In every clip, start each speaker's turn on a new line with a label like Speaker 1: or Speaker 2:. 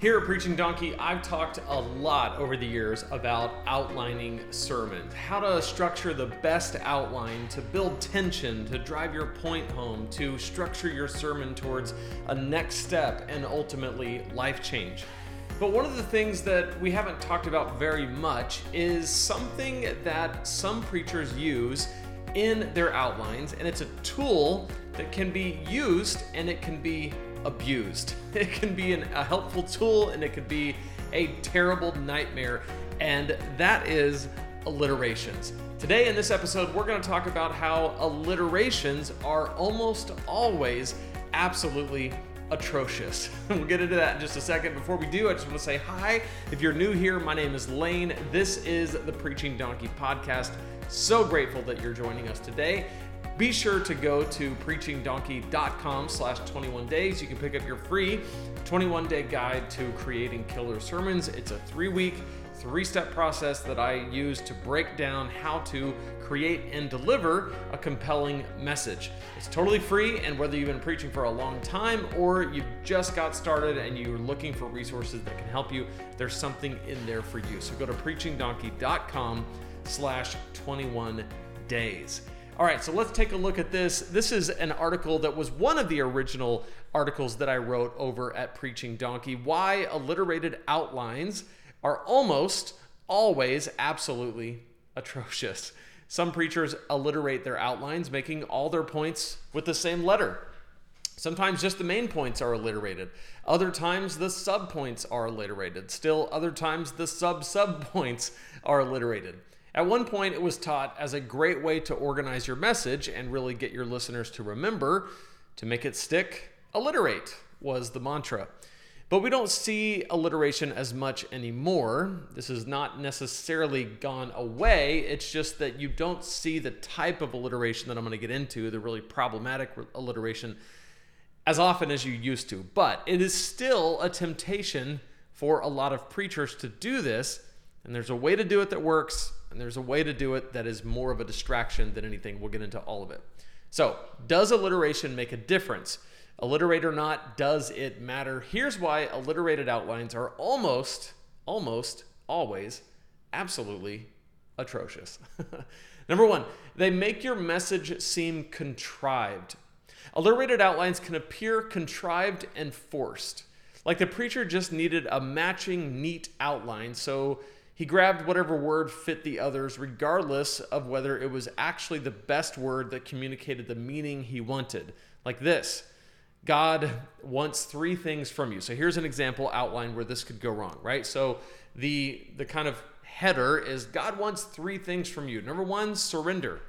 Speaker 1: Here at Preaching Donkey, I've talked a lot over the years about outlining sermons, how to structure the best outline to build tension, to drive your point home, to structure your sermon towards a next step and ultimately life change. But one of the things that we haven't talked about very much is something that some preachers use in their outlines, and it's a tool that can be used and it can be abused. It can be an, a helpful tool and it could be a terrible nightmare, and that is alliterations. Today, in this episode, we're going to talk about how alliterations are almost always absolutely atrocious. we'll get into that in just a second. Before we do, I just want to say hi. If you're new here, my name is Lane. This is the Preaching Donkey podcast. So grateful that you're joining us today. Be sure to go to preachingdonkey.com slash 21 days. You can pick up your free 21 day guide to creating killer sermons. It's a three week, three step process that I use to break down how to create and deliver a compelling message. It's totally free, and whether you've been preaching for a long time or you've just got started and you're looking for resources that can help you, there's something in there for you. So go to preachingdonkey.com slash 21 days. All right, so let's take a look at this. This is an article that was one of the original articles that I wrote over at Preaching Donkey. Why alliterated outlines are almost always absolutely atrocious. Some preachers alliterate their outlines, making all their points with the same letter. Sometimes just the main points are alliterated. Other times the subpoints are alliterated. Still, other times the sub sub points are alliterated. At one point, it was taught as a great way to organize your message and really get your listeners to remember. To make it stick, alliterate was the mantra. But we don't see alliteration as much anymore. This has not necessarily gone away. It's just that you don't see the type of alliteration that I'm going to get into, the really problematic alliteration, as often as you used to. But it is still a temptation for a lot of preachers to do this. And there's a way to do it that works, and there's a way to do it that is more of a distraction than anything. We'll get into all of it. So, does alliteration make a difference? Alliterate or not, does it matter? Here's why alliterated outlines are almost, almost always absolutely atrocious. Number one, they make your message seem contrived. Alliterated outlines can appear contrived and forced. Like the preacher just needed a matching, neat outline, so he grabbed whatever word fit the others, regardless of whether it was actually the best word that communicated the meaning he wanted. Like this God wants three things from you. So here's an example outline where this could go wrong, right? So the the kind of header is God wants three things from you. Number 1, surrender.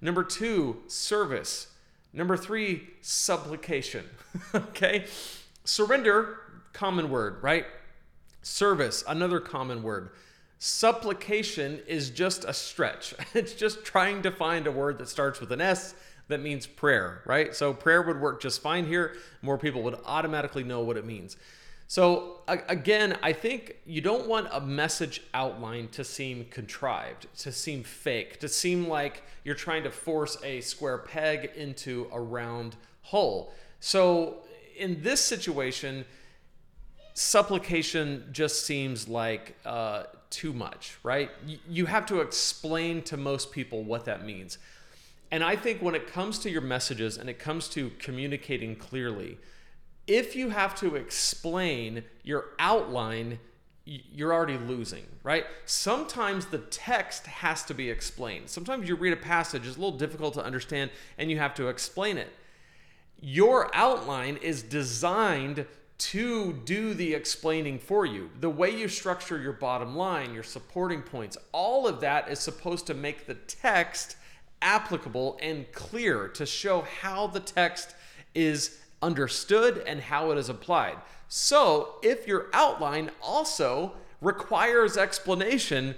Speaker 1: Number 2, service. Number 3, supplication. okay? Surrender, common word, right? Service, another common word. Supplication is just a stretch. It's just trying to find a word that starts with an S that means prayer, right? So prayer would work just fine here. More people would automatically know what it means. So again, I think you don't want a message outline to seem contrived, to seem fake, to seem like you're trying to force a square peg into a round hole. So in this situation, supplication just seems like uh, too much, right? You have to explain to most people what that means. And I think when it comes to your messages and it comes to communicating clearly, if you have to explain your outline, you're already losing, right? Sometimes the text has to be explained. Sometimes you read a passage, it's a little difficult to understand, and you have to explain it. Your outline is designed to do the explaining for you. The way you structure your bottom line, your supporting points, all of that is supposed to make the text applicable and clear to show how the text is understood and how it is applied. So, if your outline also requires explanation,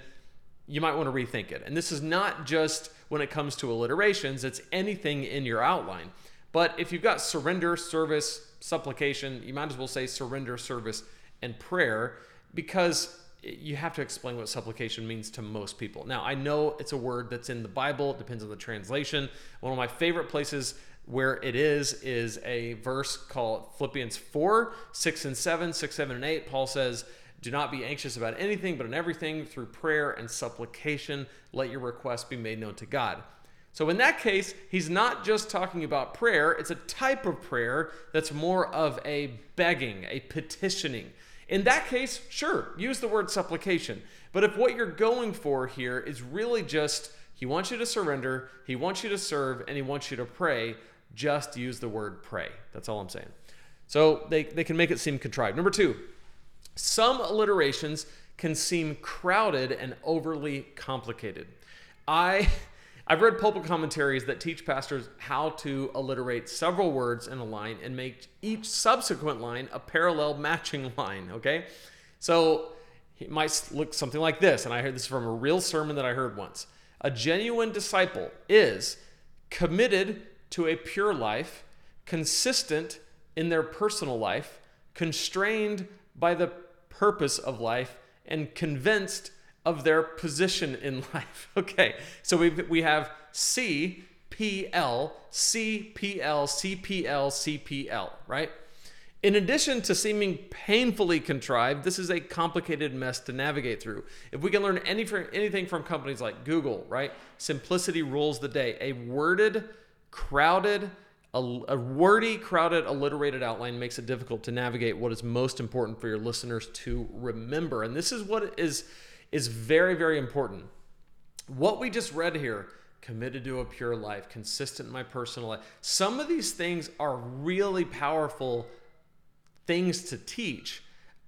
Speaker 1: you might want to rethink it. And this is not just when it comes to alliterations, it's anything in your outline. But if you've got surrender, service, supplication, you might as well say surrender, service, and prayer because you have to explain what supplication means to most people. Now, I know it's a word that's in the Bible, it depends on the translation. One of my favorite places where it is is a verse called Philippians 4, 6 and 7, 6, 7 and 8. Paul says, Do not be anxious about anything, but in everything, through prayer and supplication, let your requests be made known to God. So, in that case, he's not just talking about prayer, it's a type of prayer that's more of a begging, a petitioning. In that case, sure, use the word supplication. But if what you're going for here is really just he wants you to surrender, he wants you to serve, and he wants you to pray, just use the word pray. That's all I'm saying. So they, they can make it seem contrived. Number two, some alliterations can seem crowded and overly complicated. I I've read pulpit commentaries that teach pastors how to alliterate several words in a line and make each subsequent line a parallel matching line, okay? So it might look something like this, and I heard this from a real sermon that I heard once. A genuine disciple is committed to a pure life, consistent in their personal life, constrained by the purpose of life, and convinced of their position in life. Okay, so we we have C, P, L, C, P, L, C, P, L, C, P, L, right? In addition to seeming painfully contrived, this is a complicated mess to navigate through. If we can learn any, anything from companies like Google, right? Simplicity rules the day. A worded, crowded, a, a, wordy, crowded, alliterated outline makes it difficult to navigate what is most important for your listeners to remember. And this is what is is very, very important. What we just read here committed to a pure life, consistent in my personal life. Some of these things are really powerful things to teach,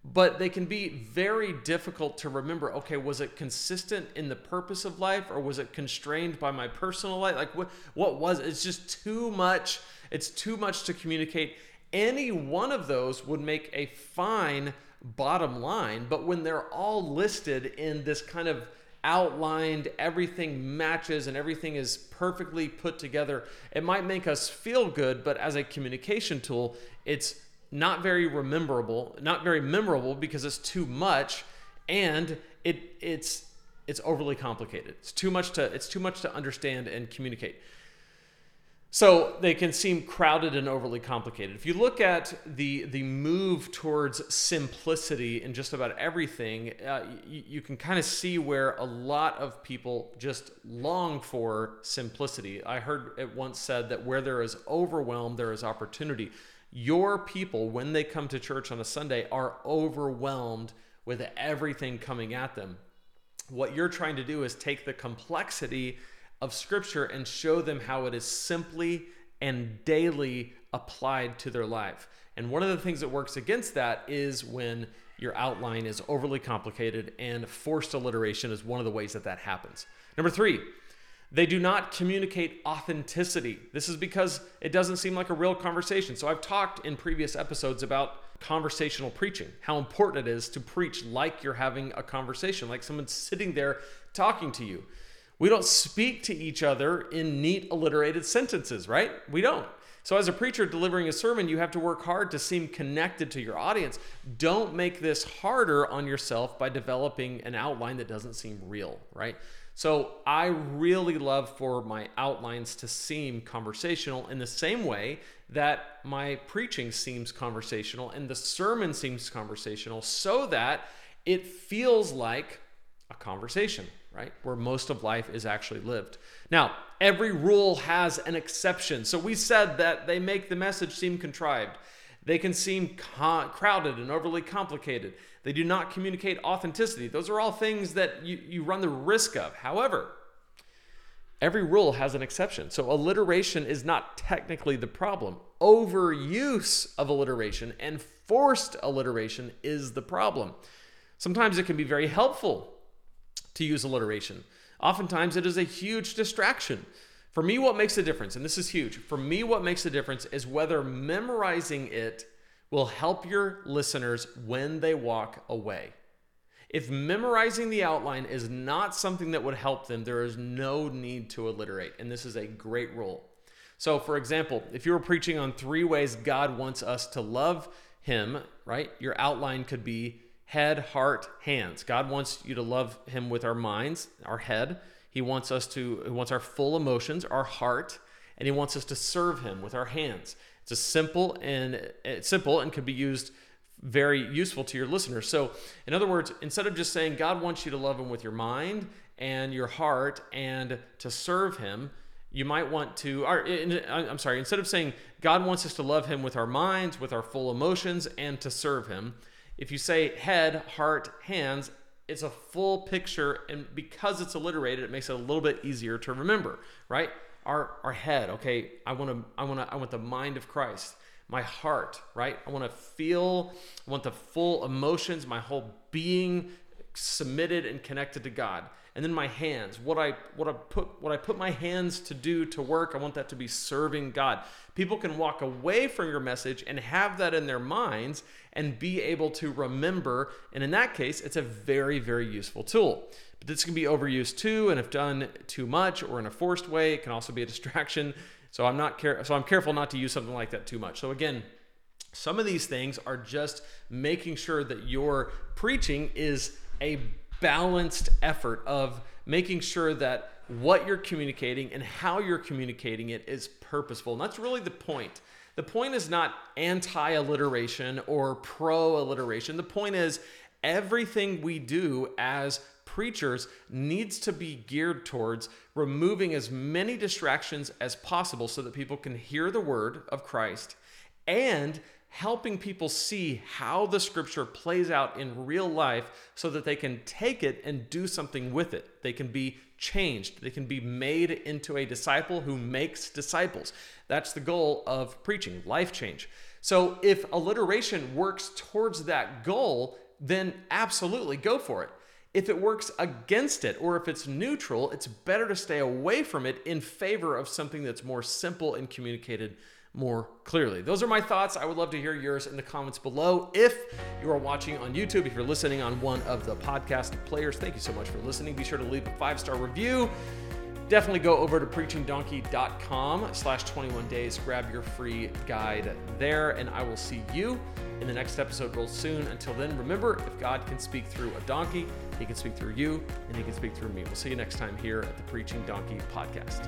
Speaker 1: but they can be very difficult to remember. Okay, was it consistent in the purpose of life or was it constrained by my personal life? Like what what was it? it's just too much. It's too much to communicate. Any one of those would make a fine bottom line. But when they're all listed in this kind of outlined, everything matches and everything is perfectly put together, it might make us feel good, but as a communication tool, it's not very rememberable, not very memorable because it's too much and it it's it's overly complicated. It's too much to it's too much to understand and communicate. So they can seem crowded and overly complicated. If you look at the the move towards simplicity in just about everything, uh, you, you can kind of see where a lot of people just long for simplicity. I heard it once said that where there is overwhelm, there is opportunity. Your people, when they come to church on a Sunday, are overwhelmed with everything coming at them. What you're trying to do is take the complexity of Scripture and show them how it is simply and daily applied to their life. And one of the things that works against that is when your outline is overly complicated, and forced alliteration is one of the ways that that happens. Number three, they do not communicate authenticity. This is because it doesn't seem like a real conversation. So, I've talked in previous episodes about conversational preaching, how important it is to preach like you're having a conversation, like someone's sitting there talking to you. We don't speak to each other in neat, alliterated sentences, right? We don't. So, as a preacher delivering a sermon, you have to work hard to seem connected to your audience. Don't make this harder on yourself by developing an outline that doesn't seem real, right? So, I really love for my outlines to seem conversational in the same way that my preaching seems conversational and the sermon seems conversational so that it feels like a conversation right? Where most of life is actually lived. Now, every rule has an exception. So we said that they make the message seem contrived. They can seem con- crowded and overly complicated. They do not communicate authenticity. Those are all things that you, you run the risk of. However, every rule has an exception. So alliteration is not technically the problem. Overuse of alliteration and forced alliteration is the problem. Sometimes it can be very helpful to use alliteration. Oftentimes, it is a huge distraction. For me, what makes a difference, and this is huge, for me, what makes a difference is whether memorizing it will help your listeners when they walk away. If memorizing the outline is not something that would help them, there is no need to alliterate. And this is a great rule. So, for example, if you were preaching on three ways God wants us to love Him, right, your outline could be head, heart, hands. God wants you to love him with our minds, our head. He wants us to he wants our full emotions, our heart, and He wants us to serve Him with our hands. It's a simple and it's simple and can be used very useful to your listeners. So, in other words, instead of just saying God wants you to love Him with your mind and your heart and to serve Him, you might want to, or I'm sorry, instead of saying God wants us to love Him with our minds, with our full emotions, and to serve Him, if you say head, heart, hands, it's a full picture. And because it's alliterated, it makes it a little bit easier to remember, right? Our, our head, okay, I want to, I want to, I want the mind of Christ my heart, right? I want to feel, I want the full emotions, my whole being submitted and connected to God. And then my hands, what I what I put what I put my hands to do to work, I want that to be serving God. People can walk away from your message and have that in their minds and be able to remember. And in that case, it's a very, very useful tool. But this can be overused too, and if done too much or in a forced way, it can also be a distraction. So I'm not care so I'm careful not to use something like that too much. So again, some of these things are just making sure that your preaching is a balanced effort of making sure that what you're communicating and how you're communicating it is purposeful. And that's really the point. The point is not anti alliteration or pro alliteration. The point is everything we do as preachers needs to be geared towards removing as many distractions as possible so that people can hear the word of Christ and helping people see how the scripture plays out in real life so that they can take it and do something with it. They can be changed, they can be made into a disciple who makes disciples. That's the goal of preaching, life change. So if alliteration works towards that goal, then absolutely go for it. If it works against it or if it's neutral, it's better to stay away from it in favor of something that's more simple and communicated more clearly. Those are my thoughts. I would love to hear yours in the comments below. If you are watching on YouTube, if you're listening on one of the podcast players, thank you so much for listening. Be sure to leave a five star review. Definitely go over to preachingdonkey.com slash 21 days. Grab your free guide there, and I will see you in the next episode real soon. Until then, remember if God can speak through a donkey, he can speak through you, and he can speak through me. We'll see you next time here at the Preaching Donkey podcast.